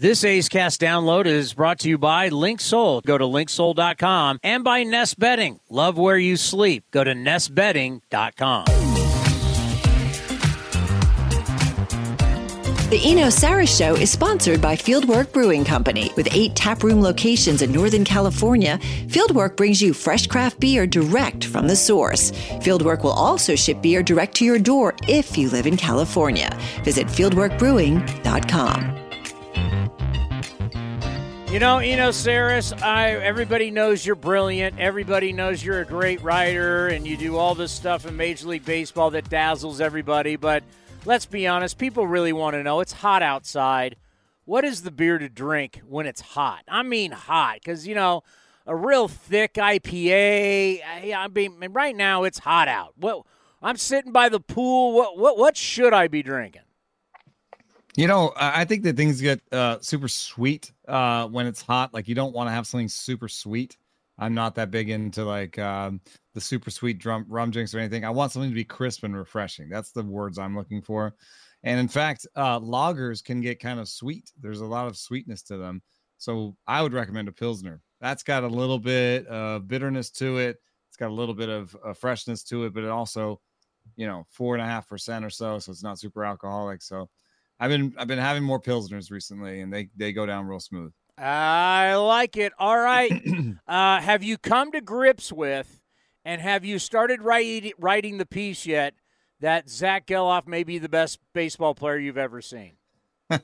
This A's Cast download is brought to you by Linksoul. Go to linksoul.com and by Nest Bedding. Love where you sleep. Go to nestbedding.com. The Eno Sarris Show is sponsored by Fieldwork Brewing Company. With eight taproom locations in Northern California, Fieldwork brings you fresh craft beer direct from the source. Fieldwork will also ship beer direct to your door if you live in California. Visit fieldworkbrewing.com. You know, Eno Sarris, I everybody knows you're brilliant. Everybody knows you're a great writer and you do all this stuff in Major League Baseball that dazzles everybody, but let's be honest, people really want to know. It's hot outside. What is the beer to drink when it's hot? I mean hot cuz you know, a real thick IPA, I, mean right now it's hot out. What I'm sitting by the pool. What what what should I be drinking? You know, I think that things get uh, super sweet uh, when it's hot. Like you don't want to have something super sweet. I'm not that big into like um, the super sweet drum, rum drinks or anything. I want something to be crisp and refreshing. That's the words I'm looking for. And in fact, uh, lagers can get kind of sweet. There's a lot of sweetness to them. So I would recommend a Pilsner. That's got a little bit of bitterness to it. It's got a little bit of freshness to it, but it also, you know, four and a half percent or so. So it's not super alcoholic. So I've been I've been having more pilsners recently, and they they go down real smooth. I like it. All right. uh, have you come to grips with, and have you started writing writing the piece yet that Zack Gelof may be the best baseball player you've ever seen? no,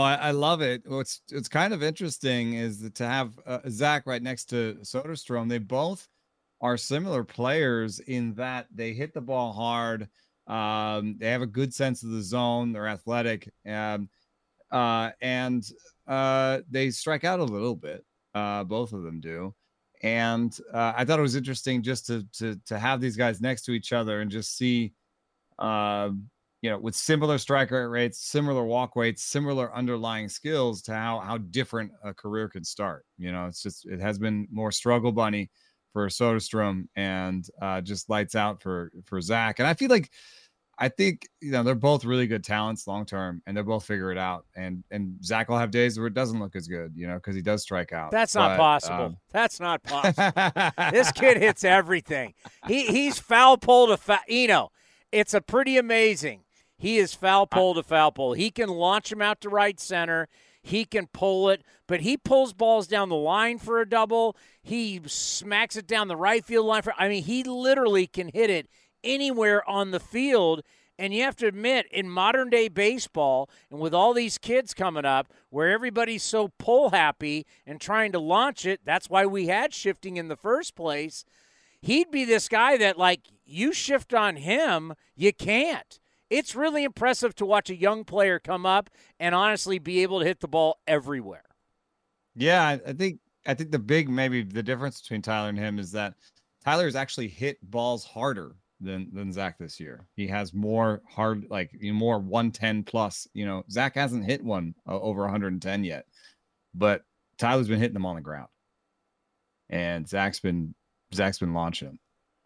I, I, love it. What's it's kind of interesting is that to have uh, Zack right next to Soderstrom. They both are similar players in that they hit the ball hard um, they have a good sense of the zone. They're athletic, um, uh, and uh, they strike out a little bit. Uh, both of them do. And uh, I thought it was interesting just to to to have these guys next to each other and just see, uh, you know, with similar strike rates, similar walk weights, similar underlying skills, to how how different a career can start. You know, it's just it has been more struggle bunny for Soderstrom and uh, just lights out for for Zack. And I feel like I think you know they're both really good talents long term, and they'll both figure it out. And and Zack will have days where it doesn't look as good, you know, because he does strike out. That's but, not possible. Um... That's not possible. this kid hits everything. He he's foul pole to foul. You know, it's a pretty amazing. He is foul pole to foul pole. He can launch him out to right center. He can pull it, but he pulls balls down the line for a double. He smacks it down the right field line for. I mean, he literally can hit it anywhere on the field. And you have to admit, in modern day baseball, and with all these kids coming up, where everybody's so pull happy and trying to launch it, that's why we had shifting in the first place. He'd be this guy that, like, you shift on him, you can't. It's really impressive to watch a young player come up and honestly be able to hit the ball everywhere. Yeah, I think I think the big maybe the difference between Tyler and him is that Tyler has actually hit balls harder than than Zack this year. He has more hard, like you know, more 110 plus. You know, Zack hasn't hit one uh, over 110 yet, but Tyler's been hitting them on the ground, and Zack's been Zack's been launching them.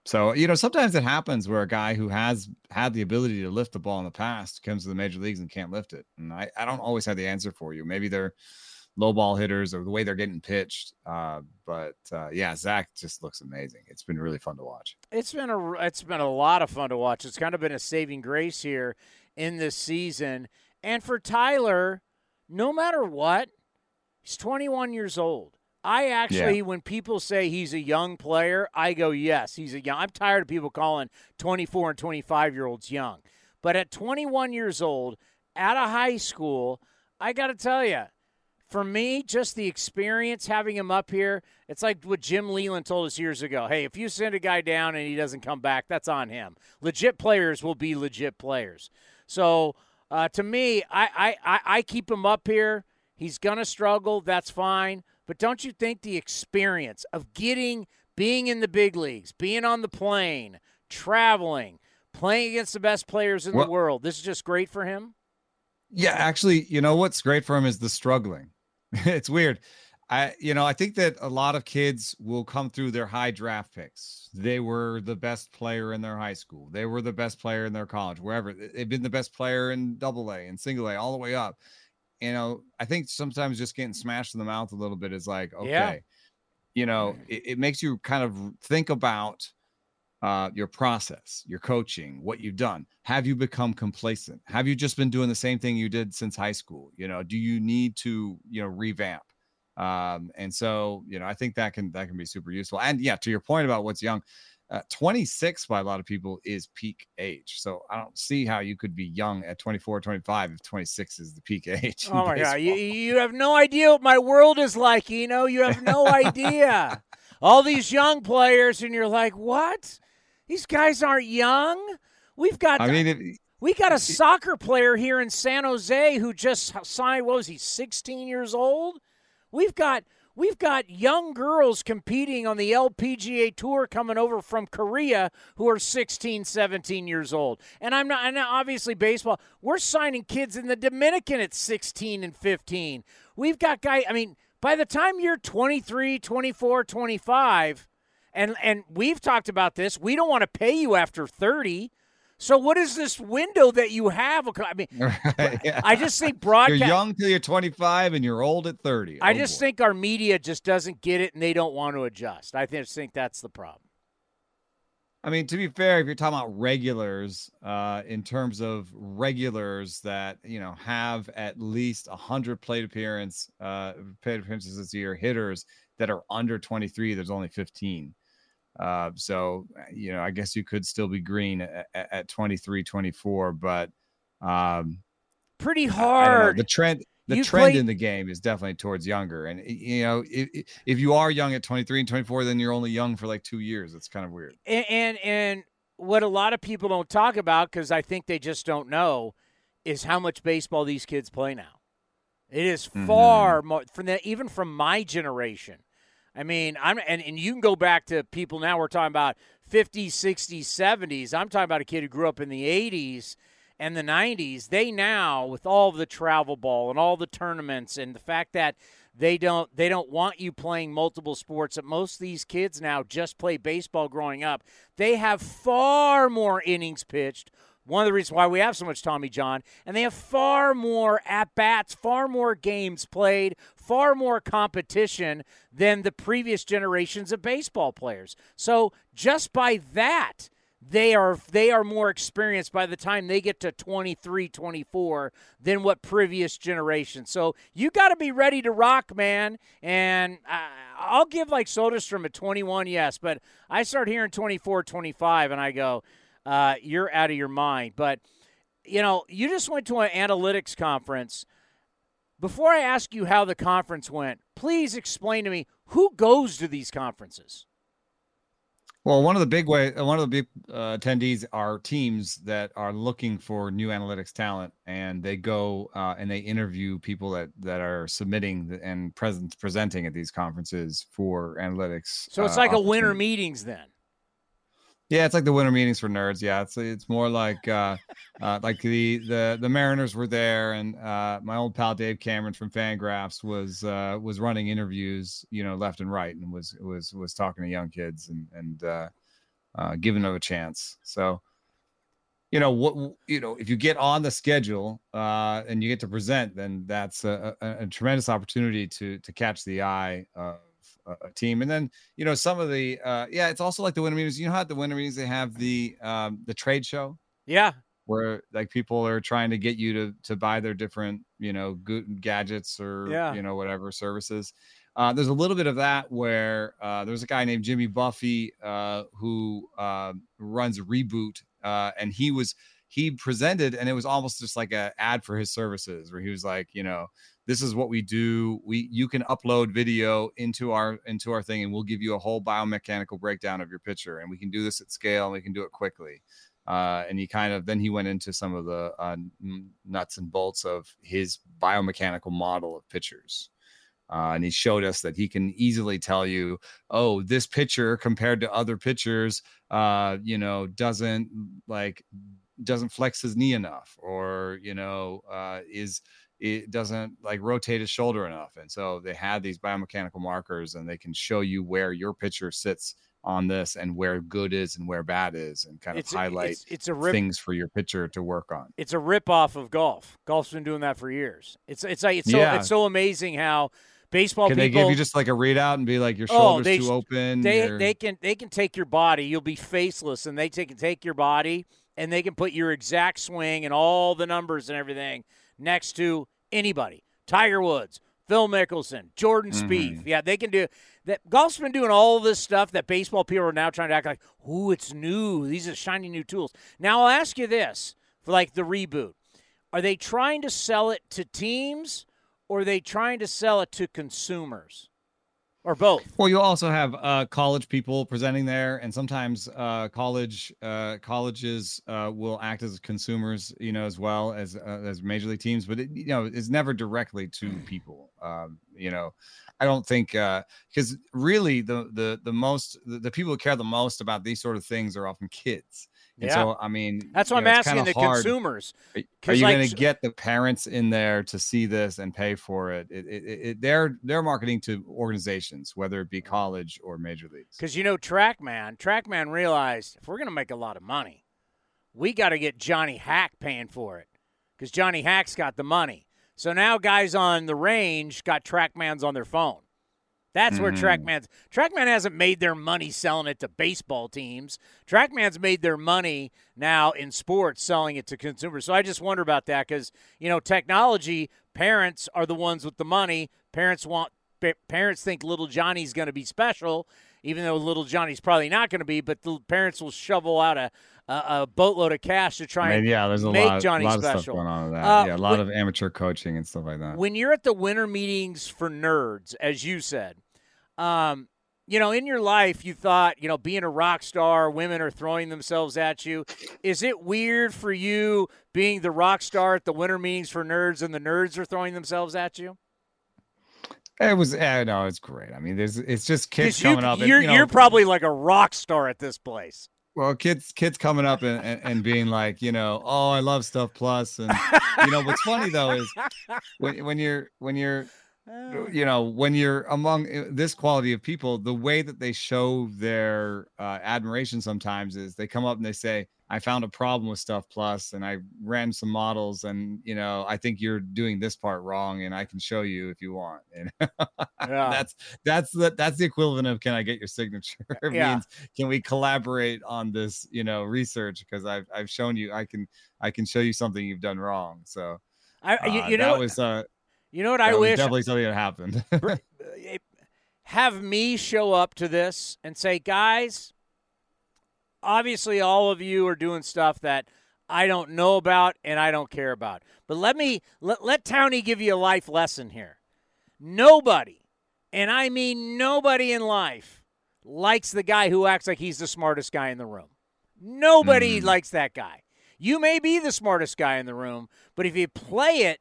So you know, sometimes it happens where a guy who has had the ability to lift the ball in the past comes to the major leagues and can't lift it. And I, I don't always have the answer for you. Maybe they're low ball hitters or the way they're getting pitched. Uh, but uh, yeah, Zack just looks amazing. It's been really fun to watch. It's been a it's been a lot of fun to watch. It's kind of been a saving grace here in this season. And for Tyler, no matter what, he's 21 years old. I actually, Yeah. when people say he's a young player, I go, yes, he's a young. I'm tired of people calling 24 and 25 year olds young. But at 21 years old, out of high school, I got to tell you, for me, just the experience having him up here, it's like what Jim Leyland told us years ago. Hey, if you send a guy down and he doesn't come back, that's on him. Legit players will be legit players. So uh, to me, I, I, I, keep him up here. He's going to struggle. That's fine. But don't you think the experience of getting, being in the big leagues, being on the plane, traveling, playing against the best players in Well- the world, this is just great for him? Yeah, actually, you know what's great for him is the struggling. It's weird. I, you know, I think that a lot of kids will come through their high draft picks. They were the best player in their high school. They were the best player in their college, wherever. They've been the best player in double A and single A all the way up. You know, I think sometimes just getting smashed in the mouth a little bit is like, okay, Yeah. you know, mm. it, it makes you kind of think about uh, your process, your coaching, what you've done. Have you become complacent? Have you just been doing the same thing you did since high school? You know, do you need to, you know, revamp? Um, and so, you know, I think that can that can be super useful. And yeah, to your point about what's young, uh, 26 by a lot of people is peak age. So I don't see how you could be young at 24, 25 if 26 is the peak age. Oh my god, you, you have no idea what my world is like. You know, you have no idea. All these young players, and you're like, what? These guys aren't young. We've got I mean, if, we got a soccer player here in San Jose who just signed. What was he? 16 years old. We've got we've got young girls competing on the LPGA tour coming over from Korea who are 16, 17 years old. And I'm not and obviously baseball. We're signing kids in the Dominican at 16 and 15. We've got guy I mean, by the time you're 23, 24, 25, and and we've talked about this, we don't want to pay you after 30. So what is this window that you have? I mean, Yeah. I just think broadcast. you're young till you're 25 and you're old at 30. I Oh, just boy. think our media just doesn't get it and they don't want to adjust. I just think that's the problem. I mean, to be fair, if you're talking about regulars, uh, in terms of regulars that you know have at least hundred plate appearance, uh, plate appearances this year, hitters that are under 23, there's only 15. Uh, so you know, I guess you could still be green at, at, at 23, 24, but um, Pretty I don't know. hard. The trend, the You trend play- in the game is definitely towards younger. And you know, if, if you are young at 23 and 24, then you're only young for like two years. It's kind of weird. and, and and what a lot of people don't talk about because I think they just don't know is how much baseball these kids play now. It is Mm-hmm. far more from the even from my generation. I mean, I'm and, and you can go back to people now we're talking about 50s, 60s, 70s. I'm talking about a kid who grew up in the 80s and the 90s. They now with all the travel ball and all the tournaments and the fact that they don't they don't want you playing multiple sports that most these kids now just play baseball growing up. They have far more innings pitched, one of the reasons why we have so much Tommy John, and they have far more at bats, far more games played, far more competition than the previous generations of baseball players. So just by that, they are they are more experienced by the time they get to 23 24 than what previous generations so you got to be ready to rock man and I, i'll give like Soderstrom a 21 yes but i start hearing 24 25 and i go uh, you're out of your mind. But you know you just went to an analytics conference. Before i ask you how the conference went please explain to me who goes to these conferences. Well, one of the big way, uh, one of the big uh, attendees are teams that are looking for new analytics talent, and they go uh, and they interview people that that are submitting and present presenting at these conferences for analytics. so it's uh, like a winter meetings then Yeah, it's like the winter meetings for nerds. Yeah, it's it's more like uh, uh, like the the the Mariners were there, and uh, my old pal Dave Cameron from Fangraphs was uh, was running interviews, you know, left and right, and was was was talking to young kids and and uh, uh, giving them a chance. So, you know what you know if you get on the schedule uh, and you get to present, then that's a, a, a tremendous opportunity to to catch the eye of a, team. And then you know some of the uh, yeah, it's also like the winter meetings. You know how at the winter meetings they have the um, the trade show. yeah where like people are trying to get you to to buy their different you know good gadgets or Yeah. you know whatever services. Uh, there's a little bit of that where uh, there's a guy named Jimmy Buffi uh, who uh, runs Reboot, uh, and he was he presented, and it was almost just like a ad for his services, where he was like, you know, this is what we do. We you can upload video into our into our thing, and we'll give you a whole biomechanical breakdown of your picture, and we can do this at scale, and we can do it quickly. Uh, and he kind of then he went into some of the uh, nuts and bolts of his biomechanical model of pictures. Uh, and he showed us that he can easily tell you, oh, this picture compared to other pictures, uh, you know, doesn't like doesn't flex his knee enough, or you know, uh, is it doesn't like rotate his shoulder enough. And so they had these biomechanical markers, and they can show you where your pitcher sits on this and where good is and where bad is, and kind of It's highlight it's- it's a rip- things for your pitcher to work on. it's a rip off of golf. Golf's been doing that for years. It's it's like it's so Yeah. it's so amazing how baseball Can they people give you just like a readout and be like your Oh, shoulders they too open? they they can they can take your body. You'll be faceless, and they take take your body and they can put your exact swing and all the numbers and everything next to anybody. Tiger Woods, Phil Mickelson, Jordan mm-hmm. Spieth. Yeah, they can do that. Golf's been doing all this stuff that baseball people are now trying to act like, "Ooh, it's new. These are shiny new tools." Now I'll ask you this: for like the reboot, are they trying to sell it to teams, or are they trying to sell it to consumers, or both? Well, you also have uh, college people presenting there, and sometimes uh, college uh, colleges uh, will act as consumers, you know, as well as uh, as major league teams. But it, you know, it's never directly to people. Um, you know, I don't think because really the the the most the, the people who care the most about these sort of things are often kids. And Yeah. so, I mean, That's what I'm it's asking the hard. consumers. Are- you like, going to get the parents in there to see this and pay for it? It, it, it, it they're they're marketing to organizations, whether it be college or major leagues. Because you know, TrackMan, TrackMan realized if we're going to make a lot of money, we got to get Johnny Hack paying for it because Johnny Hack's got the money. So now guys on the range got TrackMans on their phone. That's where Mhm. TrackMan's TrackMan hasn't made their money selling it to baseball teams. TrackMan's made their money now in sports selling it to consumers. So I just wonder about that because you know technology. Parents are the ones with the money. Parents want pa- parents think little Johnny's going to be special, even though little Johnny's probably not going to be. But the parents will shovel out a a, a boatload of cash to try I mean, and yeah, there's a make lot, Johnny lot of special. stuff going on with that. Uh, yeah, a lot when- of amateur coaching and stuff like that. when you're at the winter meetings for nerds, as you said, um, you know, in your life, you thought, you know, being a rock star, women are throwing themselves at you. Is it weird for you being the rock star at the winter meetings for nerds and the nerds are throwing themselves at you? It was, eh, no, it's great. I mean, there's, it's just kids you, coming up. you're, you know, you're probably like a rock star at this place. well, kids, kids coming up and, and, and being like, you know, oh, I love Stuff Plus, and you know, what's funny though is when when you're when you're you know when you're among uh, this quality of people the way that they show their uh, admiration sometimes is they come up and they say i found a problem with stuff plus and i ran some models and you know i think you're doing this part wrong and i can show you if you want. And Yeah. that's that's the that's the equivalent of can i get your signature? It Yeah. means can we collaborate on this you know research? Because i've i've shown you i can i can show you something you've done wrong so I, you, uh, you know, that was uh you know what that I wish definitely something that happened eh, have me show up to this and say, guys, obviously all of you are doing stuff that I don't know about and I don't care about. But let me let, let Townie give you a life lesson here. Nobody, and I mean nobody in life, likes the guy who acts like he's the smartest guy in the room. Nobody mm. likes that guy. You may be the smartest guy in the room, but if you play it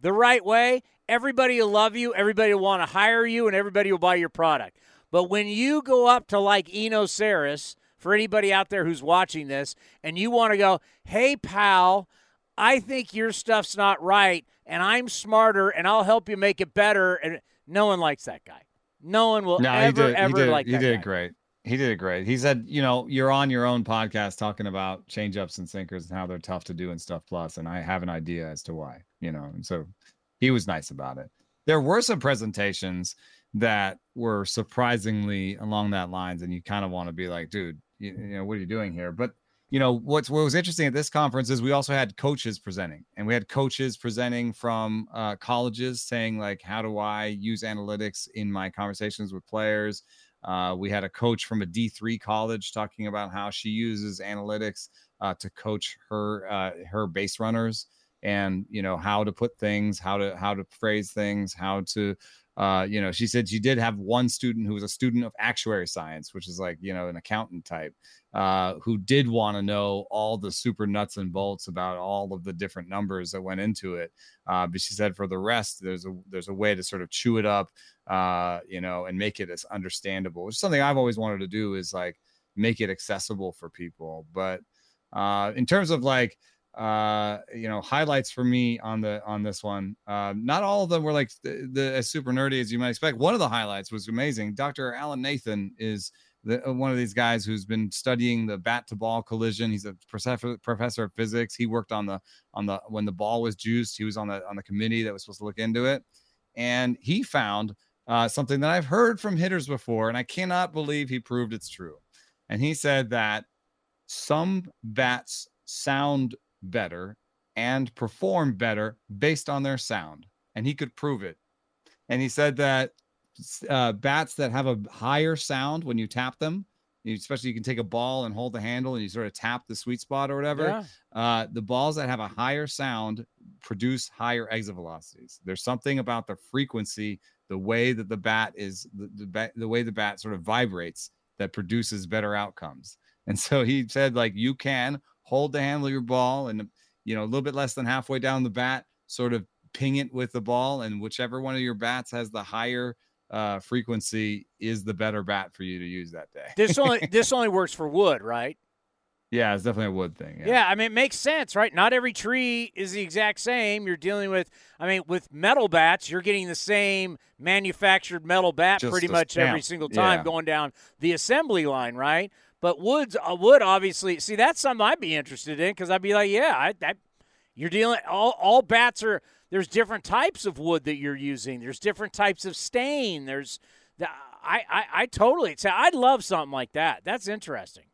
the right way, everybody will love you, everybody will want to hire you, and everybody will buy your product. But when you go up to like Eno Sarris, for anybody out there who's watching this, and you want to go, hey, pal, I think your stuff's not right, and I'm smarter, and I'll help you make it better. And no one likes that guy. No one will No, ever, he did. ever he did, like he that did guy. great. He did it great. He said, you know, you're on your own podcast talking about change ups and sinkers and how they're tough to do and stuff. Plus, and I have an idea as to why. You know, and so he was nice about it. There were some presentations that were surprisingly along that lines, and you kind of want to be like, dude, you, you know, what are you doing here? But you know what's what was interesting at this conference is we also had coaches presenting and we had coaches presenting from uh, colleges saying like how do i use analytics in my conversations with players uh, we had a coach from a d3 college talking about how she uses analytics uh, to coach her uh, her base runners and you know how to put things how to how to phrase things how to uh, you know, she said she did have one student who was a student of actuary science, which is like, you know, an accountant type, uh, who did want to know all the super nuts and bolts about all of the different numbers that went into it. Uh, but she said for the rest, there's a there's a way to sort of chew it up, uh, you know, and make it as understandable, which is something I've always wanted to do is like make it accessible for people. But uh, in terms of like uh you know highlights for me on the on this one. Uh, not all of them were like the, the, as super nerdy as you might expect. One of the highlights was amazing. Dr alan nathan is the, uh, one of these guys who's been studying the bat to ball collision. He's a professor professor of physics. He worked on the on the when the ball was juiced he was on the on the committee that was supposed to look into it. And he found uh, something that i've heard from hitters before and i cannot believe he proved it's true. And he said that some bats sound better and perform better based on their sound. And he could prove it. And he said that uh, bats that have a higher sound when you tap them, especially you can take a ball and hold the handle and you sort of tap the sweet spot or whatever. Yeah. Uh, the balls that have a higher sound produce higher exit velocities. There's something about the frequency, the way that the bat is, the, the, the way the bat sort of vibrates that produces better outcomes. And so he said, like, you can hold the handle of your ball and you know a little bit less than halfway down the bat sort of ping it with the ball and whichever one of your bats has the higher uh, frequency is the better bat for you to use that day. this only this only works for wood, right? Yeah, it's definitely a wood thing. Yeah. yeah. I mean, it makes sense, right? Not every tree is the exact same. You're dealing with, I mean, with metal bats, you're getting the same manufactured metal bat Just pretty much stamp. every single time yeah. going down the assembly line, right? But Woods uh, would obviously see that's something I'd be interested in because I'd be like, yeah, I, you're dealing all all bats are there's different types of wood that you're using. There's different types of stain. There's the, I, I I totally I'd love something like that. That's interesting.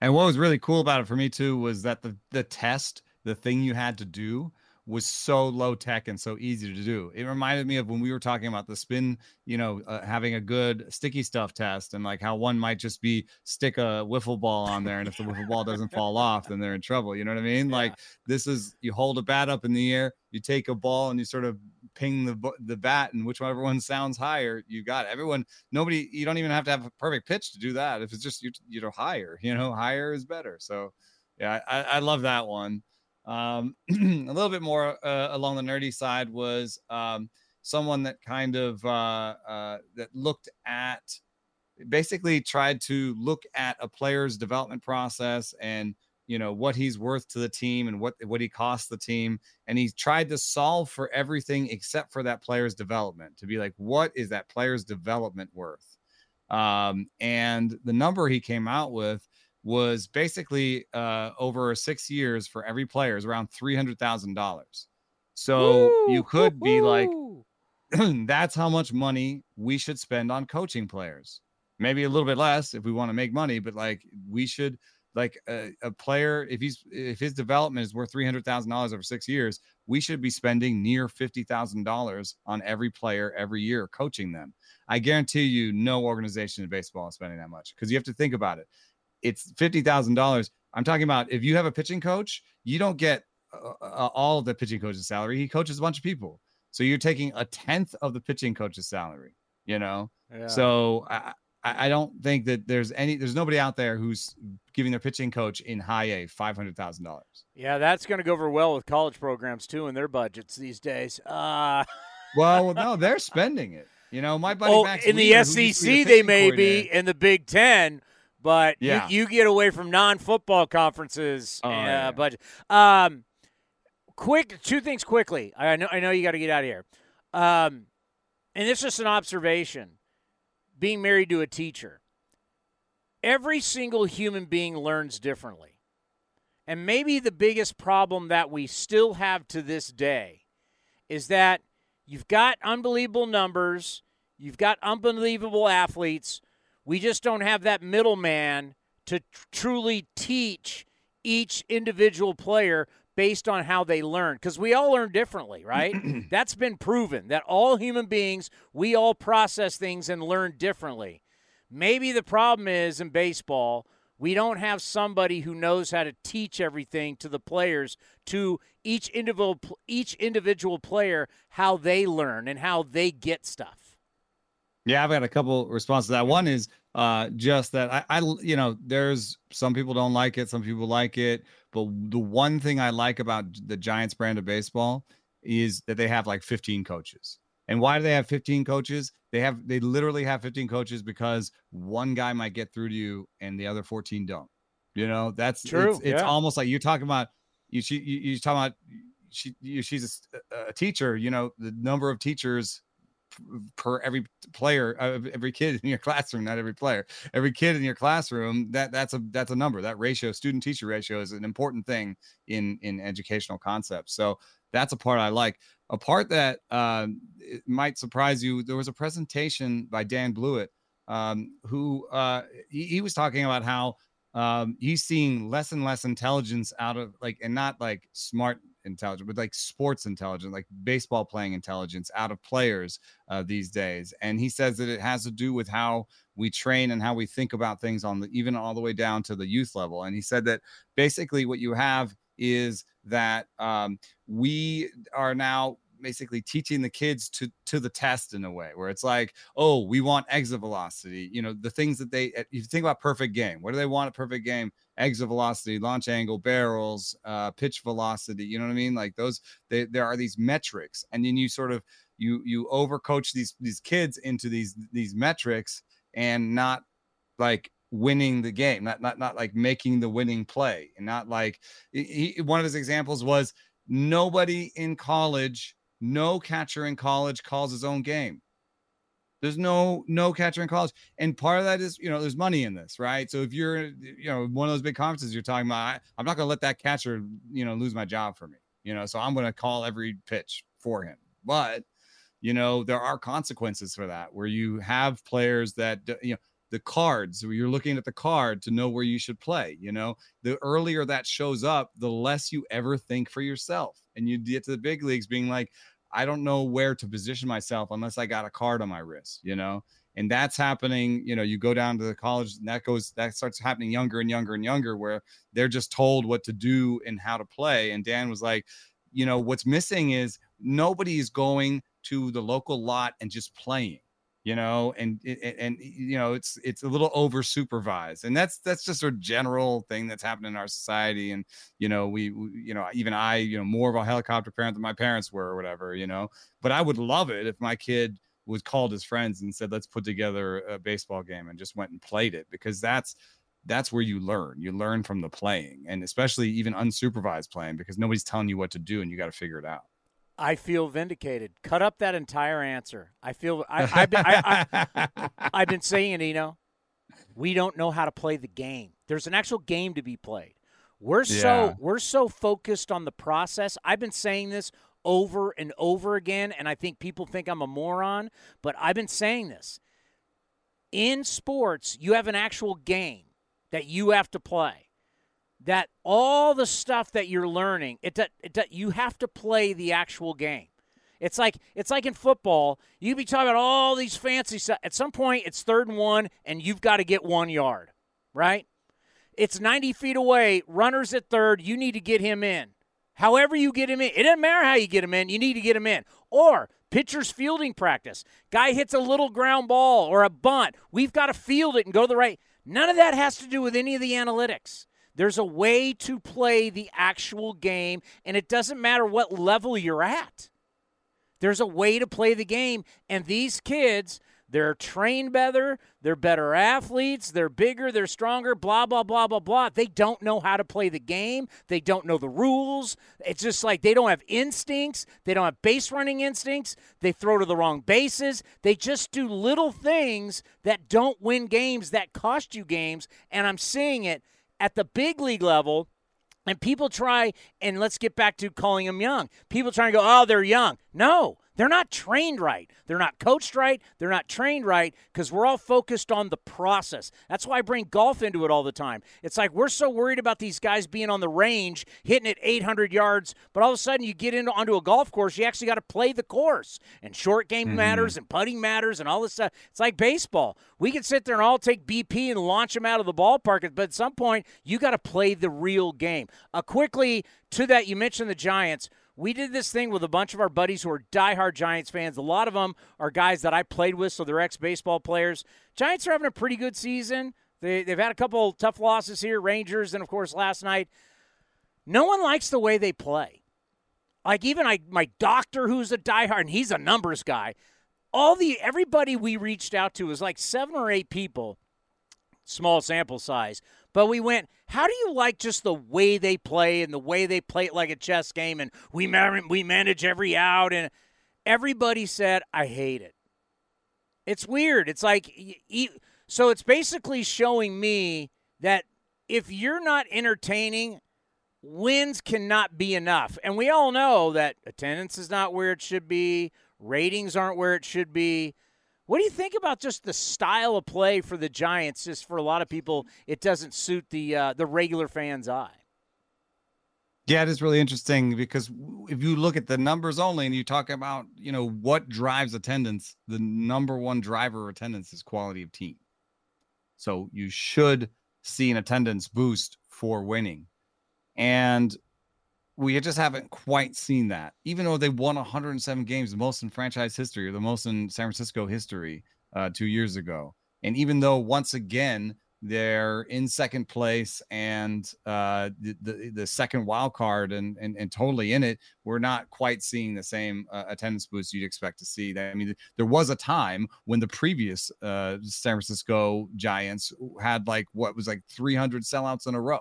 And what was really cool about it for me too was that the the test, the thing you had to do was so low tech and so easy to do. It reminded me of when we were talking about the spin, you know, uh, having a good sticky stuff test and like how one might just be stick a wiffle ball on there. And if the wiffle ball doesn't fall off, then they're in trouble. You know what I mean? Yeah. Like this is, you hold a bat up in the air, you take a ball and you sort of ping the, the bat and whichever one sounds higher, you got it. everyone. Nobody, you don't even have to have a perfect pitch to do that. If it's just, you, you know, higher, you know, higher is better. So yeah, I, I love that one. Um, a little bit more uh, along the nerdy side was um, someone that kind of uh, uh, that looked at basically tried to look at a player's development process and you know what he's worth to the team and what what he costs the team. And he tried to solve for everything except for that player's development to be like what is that player's development worth? Um, and the number he came out with was basically uh, over six years for every player is around three hundred thousand dollars. So Woo, you could be like, that's how much money we should spend on coaching players. Maybe a little bit less if we want to make money, but like we should like a, a player if he's if his development is worth three hundred thousand dollars over six years, we should be spending near fifty thousand dollars on every player every year coaching them. I guarantee you, no organization in baseball is spending that much because you have to think about it it's fifty thousand dollars. I'm talking about if you have a pitching coach, you don't get uh, uh, all the pitching coach's salary. He coaches a bunch of people, so you're taking a tenth of the pitching coach's salary. You know, yeah. so I, I don't think that there's any there's nobody out there who's giving their pitching coach in high A five hundred thousand dollars. Yeah, that's going to go over well with college programs too in their budgets these days. Uh well, no, they're spending it. You know, my buddy oh, Max in the SEC they may be in the Big Ten but yeah. you, you get away from non-football conferences oh, uh, yeah. budget. Um, quick, two things quickly. I know I know you got to get out of here. Um, and this is just an observation. Being married to a teacher, every single human being learns differently, and maybe the biggest problem that we still have to this day is that you've got unbelievable numbers, you've got unbelievable athletes we just don't have that middleman to tr- truly teach each individual player based on how they learn because we all learn differently, right? That's been proven that all human beings, we all process things and learn differently. Maybe the problem is in baseball, we don't have somebody who knows how to teach everything to the players, to each individual each individual player how they learn and how they get stuff. Yeah, I've got a couple responses to that. One is uh, just that I, I, you know, there's some people don't like it, some people like it, but the one thing I like about the Giants brand of baseball is that they have like 15 coaches. And why do they have 15 coaches? They have they literally have 15 coaches because one guy might get through to you and the other 14 don't. You know, that's true. It's, it's yeah. almost like you're talking about you. She, you you're talking about she. You, she's a, a teacher. You know, the number of teachers per every player uh, every kid in your classroom not every player every kid in your classroom that that's a that's a number. That ratio student teacher ratio is an important thing in in educational concepts. So that's a part i like. A part that uh, might surprise you there was a presentation by dan blewett um, who uh, he, he was talking about how um, he's seeing less and less intelligence out of like and not like smart intelligence, but like sports intelligence, like baseball playing intelligence out of players uh, these days. And he says that it has to do with how we train and how we think about things on the even all the way down to the youth level. And he said that basically what you have is that um, we are now basically teaching the kids to to the test in a way where it's like oh we want exit velocity you know the things that they if you think about perfect game what do they want a perfect game? Exit velocity launch angle barrels uh pitch velocity you know what i mean? Like those they, there are these metrics and then you sort of you you overcoach these these kids into these these metrics and not like winning the game not not not like making the winning play and not like he, one of his examples was nobody in college no catcher in college calls his own game. There's no no catcher in college, and part of that is you know there's money in this, right? So if you're you know one of those big conferences you're talking about, I, I'm not going to let that catcher you know lose my job for me, you know. So I'm going to call every pitch for him, but you know there are consequences for that where you have players that you know the cards where you're looking at the card to know where you should play you know the earlier that shows up the less you ever think for yourself and you get to the big leagues being like i don't know where to position myself unless i got a card on my wrist you know? And that's happening you know you go down to the college and that goes that starts happening younger and younger and younger where they're just told what to do and how to play. And dan was like you know what's missing is nobody is going to the local lot and just playing you know and and, you know it's it's a little over supervised and that's that's just a general thing that's happening in our society and you know we, we, you know even i you know more of a helicopter parent than my parents were or whatever you know but i would love it if my kid was called his friends and said let's put together a baseball game and just went and played it because that's that's where you learn. You learn from the playing and especially even unsupervised playing because nobody's telling you what to do and you got to figure it out I feel vindicated. Cut up that entire answer. I feel I, have been, I, have been saying, you know, we don't know how to play the game. There's an actual game to be played. We're yeah. so we're so focused on the process. I've been saying this over and over again, and I think people think I'm a moron, but I've been saying this. In sports, you have an actual game that you have to play that all the stuff that you're learning, it, it, you have to play the actual game. It's like it's like in football. You be talking about all these fancy stuff. At some point, it's third and one, and you've got to get one yard, right? It's 90 feet away. Runners at third. You need to get him in. However, you get him in. It doesn't matter how you get him in. You need to get him in. Or pitcher's fielding practice. Guy hits a little ground ball or a bunt. We've got to field it and go to the right. None of that has to do with any of the analytics. There's a way to play the actual game, and it doesn't matter what level you're at. There's a way to play the game, and these kids, they're trained better, they're better athletes, they're bigger, they're stronger, blah, blah, blah, blah, blah. They don't know how to play the game, they don't know the rules. It's just like they don't have instincts, they don't have base running instincts, they throw to the wrong bases, they just do little things that don't win games, that cost you games, and I'm seeing it at the big league level, and people try, and let's get back to calling them young. People try and go, oh, they're young. No, They're not trained right. They're not coached right. They're not trained right because we're all focused on the process. That's why I bring golf into it all the time. It's like we're so worried about these guys being on the range, hitting it 800 yards, but all of a sudden you get into onto a golf course, you actually got to play the course. And short game mm-hmm. matters and putting matters and all this stuff. It's like baseball. We can sit there and all take BP and launch them out of the ballpark, but at some point you got to play the real game. Uh, quickly to that, you mentioned the Giants we did this thing with a bunch of our buddies who are diehard Giants fans. A lot of them are guys that I played with, so they're ex baseball players. Giants are having a pretty good season. They, they've had a couple tough losses here, Rangers, and of course last night. No one likes the way they play. Like even I, my doctor, who's a diehard, and he's a numbers guy. All the everybody we reached out to was like seven or eight people, small sample size, but we went, how do you like just the way they play and the way they play it like a chess game and we man- we manage every out and everybody said I hate it. It's weird. It's like so it's basically showing me that if you're not entertaining, wins cannot be enough. And we all know that attendance is not where it should be, ratings aren't where it should be. What do you think about just the style of play for the Giants? Just for a lot of people, it doesn't suit the uh, the regular fan's eye. Yeah, it is really interesting because if you look at the numbers only and you talk about, you know, what drives attendance, the number one driver attendance is quality of team. So you should see an attendance boost for winning. And we just haven't quite seen that. Even though they won 107 games, the most in franchise history, or the most in San Francisco history, uh, two years ago. And even though once again they're in second place and uh, the, the, the second wild card and, and and totally in it, we're not quite seeing the same uh, attendance boost you'd expect to see. That I mean, there was a time when the previous uh, San Francisco Giants had like what was like 300 sellouts in a row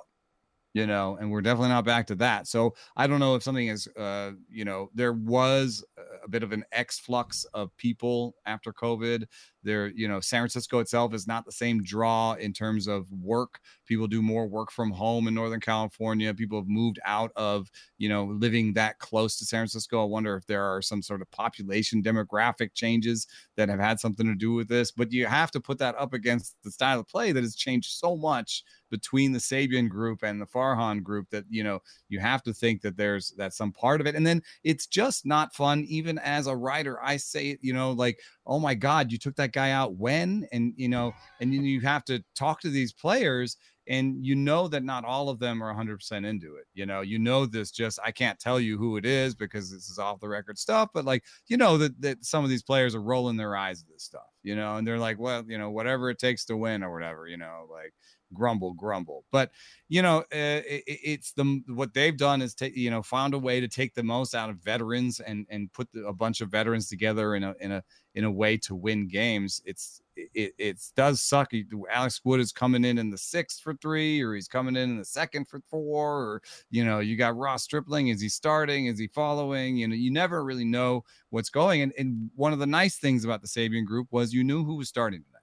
you know, and we're definitely not back to that. So I don't know if something is, uh, you know, there was a bit of an exflux of people after COVID. There, you know, San Francisco itself is not the same draw in terms of work. People do more work from home in Northern California. People have moved out of, you know, living that close to San Francisco. I wonder if there are some sort of population demographic changes that have had something to do with this. But you have to put that up against the style of play that has changed so much between the Sabean group and the Farhan group that you know you have to think that there's that some part of it. And then it's just not fun. Even as a writer, I say you know like oh my god, you took that guy out when and you know and you have to talk to these players and you know that not all of them are 100% into it you know you know this just i can't tell you who it is because this is off the record stuff but like you know that, that some of these players are rolling their eyes at this stuff you know and they're like well you know whatever it takes to win or whatever you know like grumble, grumble. But you know, uh, it, it's the what they've done is take you know found a way to take the most out of veterans and and put the, a bunch of veterans together in a in a in a way to win games. It's it it does suck. Alex Wood is coming in in the sixth for three, or he's coming in in the second for four, or you know, you got Ross Stripling. Is he starting? Is he following? You know, you never really know what's going. And, and one of the nice things about the Sabean group was you knew who was starting tonight.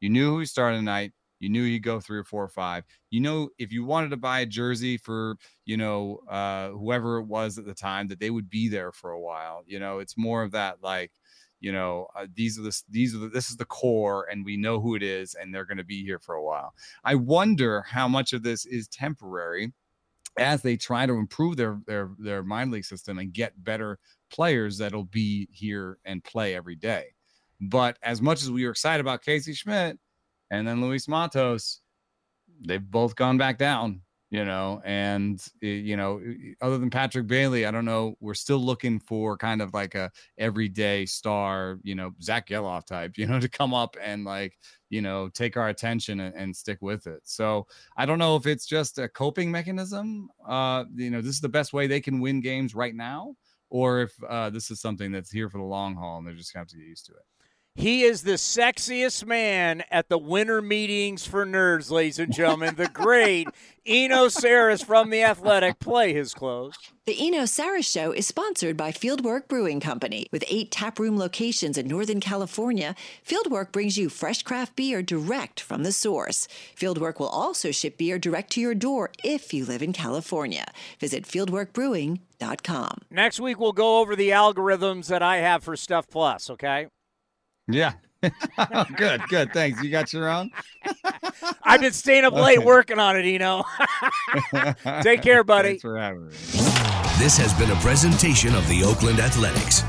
You knew who was starting tonight. You knew he'd go three or four or five. You know, if you wanted to buy a jersey for, you know, uh, whoever it was at the time, that they would be there for a while. You know, it's more of that like, you know, uh, these are the these are the, this is the core, and we know who it is, and they're going to be here for a while. I wonder how much of this is temporary as they try to improve their their their mind league system and get better players that'll be here and play every day. But as much as we are excited about Casey Schmitt, and then Luis Matos, they've both gone back down, you know, and you know, other than Patrick Bailey, I don't know. We're still looking for kind of like a everyday star, you know, Zack Gelof type, you know, to come up and like, you know, take our attention and, and stick with it. So I don't know if it's just a coping mechanism. Uh, you know, this is the best way they can win games right now, or if uh, this is something that's here for the long haul and they're just gonna have to get used to it. He is the sexiest man at the winter meetings for nerds, ladies and gentlemen. The great Eno Sarris from The Athletic. Play his clothes. The Eno Sarris Show is sponsored by Fieldwork Brewing Company. With eight taproom locations in Northern California, Fieldwork brings you fresh craft beer direct from the source. Fieldwork will also ship beer direct to your door if you live in California. Visit fieldworkbrewing.com. Next week, we'll go over the algorithms that I have for Stuff Plus, okay? Yeah. good, good. Thanks. You got your own? I've been staying up late working on it, You know. Take care, buddy. Thanks for having me. This has been a presentation of the Oakland Athletics.